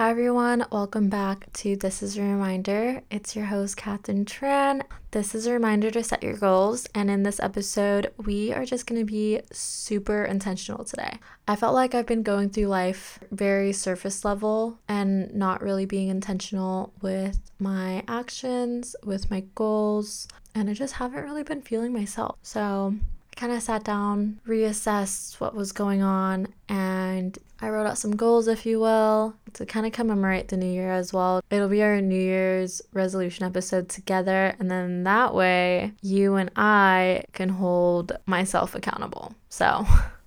Hi everyone, welcome back to This is a Reminder. It's your host, Katherine Tran. This is a reminder to set your goals, and in this episode, we are just gonna be super intentional today. I felt like I've been going through life very surface level and not really being intentional with my actions, with my goals, and I just haven't really been feeling myself. So kind of sat down, reassessed what was going on, and I wrote out some goals, if you will, to kind of commemorate the new year as well. It'll be our New Year's resolution episode together, and then that way you and I can hold myself accountable. So,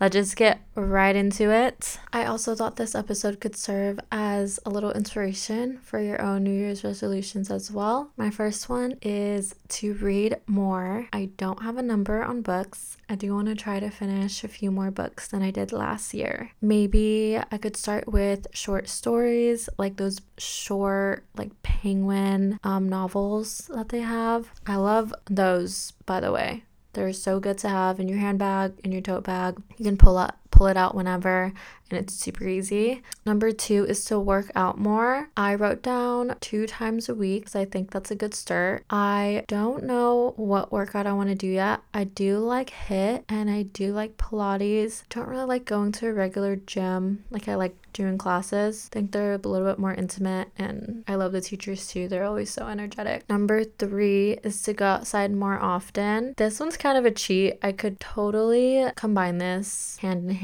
let's just get right into it. I also thought this episode could serve as a little inspiration for your own New Year's resolutions as well. My first one is to read more. I don't have a number on books. I do want to try to finish a few more books than I did last year. Maybe I could start with short stories, like those short, like penguin um, novels that they have. I love those, by the way. They're so good to have in your handbag, in your tote bag. You can pull up pull it out whenever and it's super easy. Number two is to work out more. I wrote down two times a week because I think that's a good start. I don't know what workout I want to do yet. I do like HIIT and I do like Pilates. Don't really like going to a regular gym like I like doing classes. I think they're a little bit more intimate and I love the teachers too. They're always so energetic. Number three is to go outside more often. This one's kind of a cheat. I could totally combine this hand in hand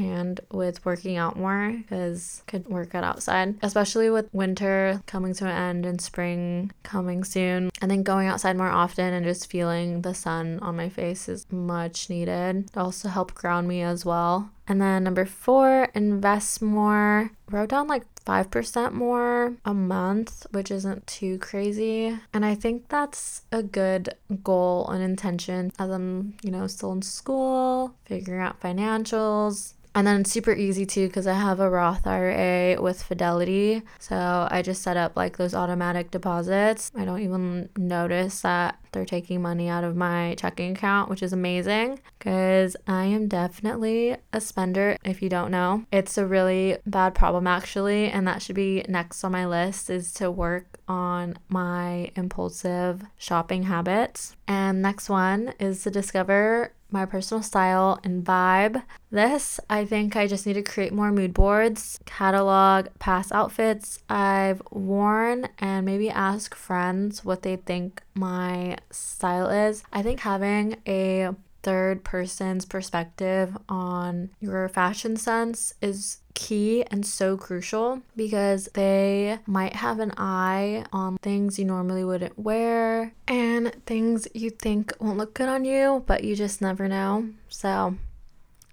with working out more because could work out outside, especially with winter coming to an end and spring coming soon. I think going outside more often and just feeling the sun on my face is much needed. It also help ground me as well. And then number four, invest more. Wrote down like 5% more a month, which isn't too crazy. And I think that's a good goal and intention as I'm, you know, still in school, figuring out financials, and then it's super easy too because I have a Roth IRA with Fidelity. So I just set up like those automatic deposits. I don't even notice that they're taking money out of my checking account, which is amazing because I am definitely a spender if you don't know. It's a really bad problem actually, and that should be next on my list is to work on my impulsive shopping habits. And next one is to discover my personal style and vibe. This, I think I just need to create more mood boards, catalog past outfits I've worn, and maybe ask friends what they think my style is. I think having a third person's perspective on your fashion sense is key and so crucial because they might have an eye on things you normally wouldn't wear and things you think won't look good on you, but you just never know. So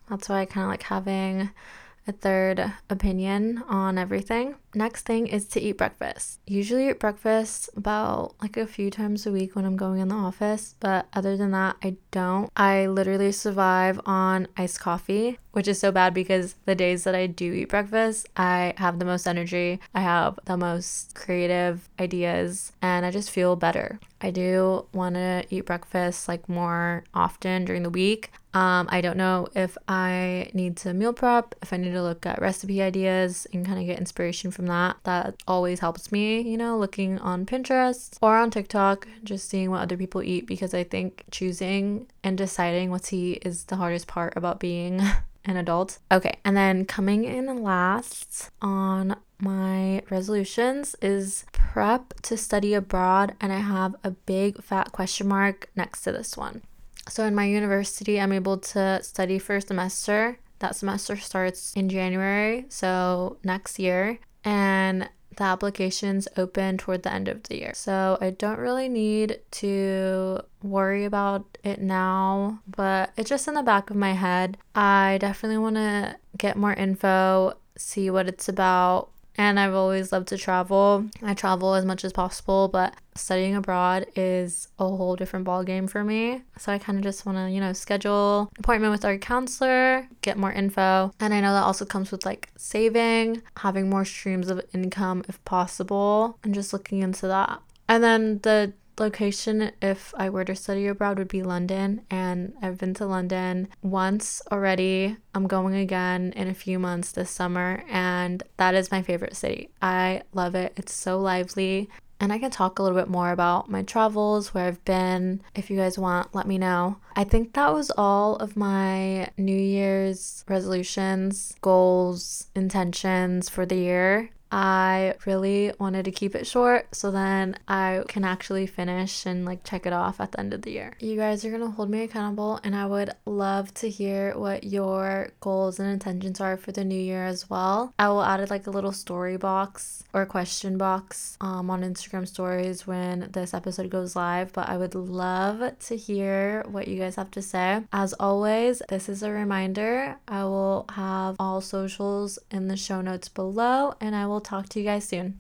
that's why I kind of like having a third opinion on everything. Next thing is to eat breakfast. Usually eat breakfast about like a few times a week when I'm going in the office, but other than that, I don't. I literally survive on iced coffee, which is so bad because the days that I do eat breakfast, I have the most energy, I have the most creative ideas, and I just feel better. I do want to eat breakfast like more often during the week. Um, I don't know if I need to meal prep, if I need to look at recipe ideas and kind of get inspiration from that. That always helps me, you know, looking on Pinterest or on TikTok, just seeing what other people eat because I think choosing and deciding what to eat is the hardest part about being an adult. Okay, and then coming in last on my resolutions is prep to study abroad, and I have a big fat question mark next to this one. So, in my university, I'm able to study for a semester. That semester starts in January, so next year. And the applications open toward the end of the year. So I don't really need to worry about it now, but it's just in the back of my head. I definitely want to get more info, see what it's about, and I've always loved to travel. I travel as much as possible, but studying abroad is a whole different ball game for me. So I kind of just want to, you know, schedule appointment with our counselor, get more info. And I know that also comes with like saving, having more streams of income if possible, and just looking into that. And then the location if I were to study abroad would be London, and I've been to London once already. I'm going again in a few months this summer, and that is my favorite city. I love it. It's so lively. And I can talk a little bit more about my travels, where I've been. If you guys want, let me know. I think that was all of my New Year's resolutions, goals, intentions for the year. I really wanted to keep it short so then I can actually finish and like check it off at the end of the year. You guys are gonna hold me accountable, and I would love to hear what your goals and intentions are for the new year as well. I will add like a little story box or question box um, on Instagram stories when this episode goes live, but I would love to hear what you guys have to say. As always, this is a reminder I will have all socials in the show notes below, and I will will talk to you guys soon.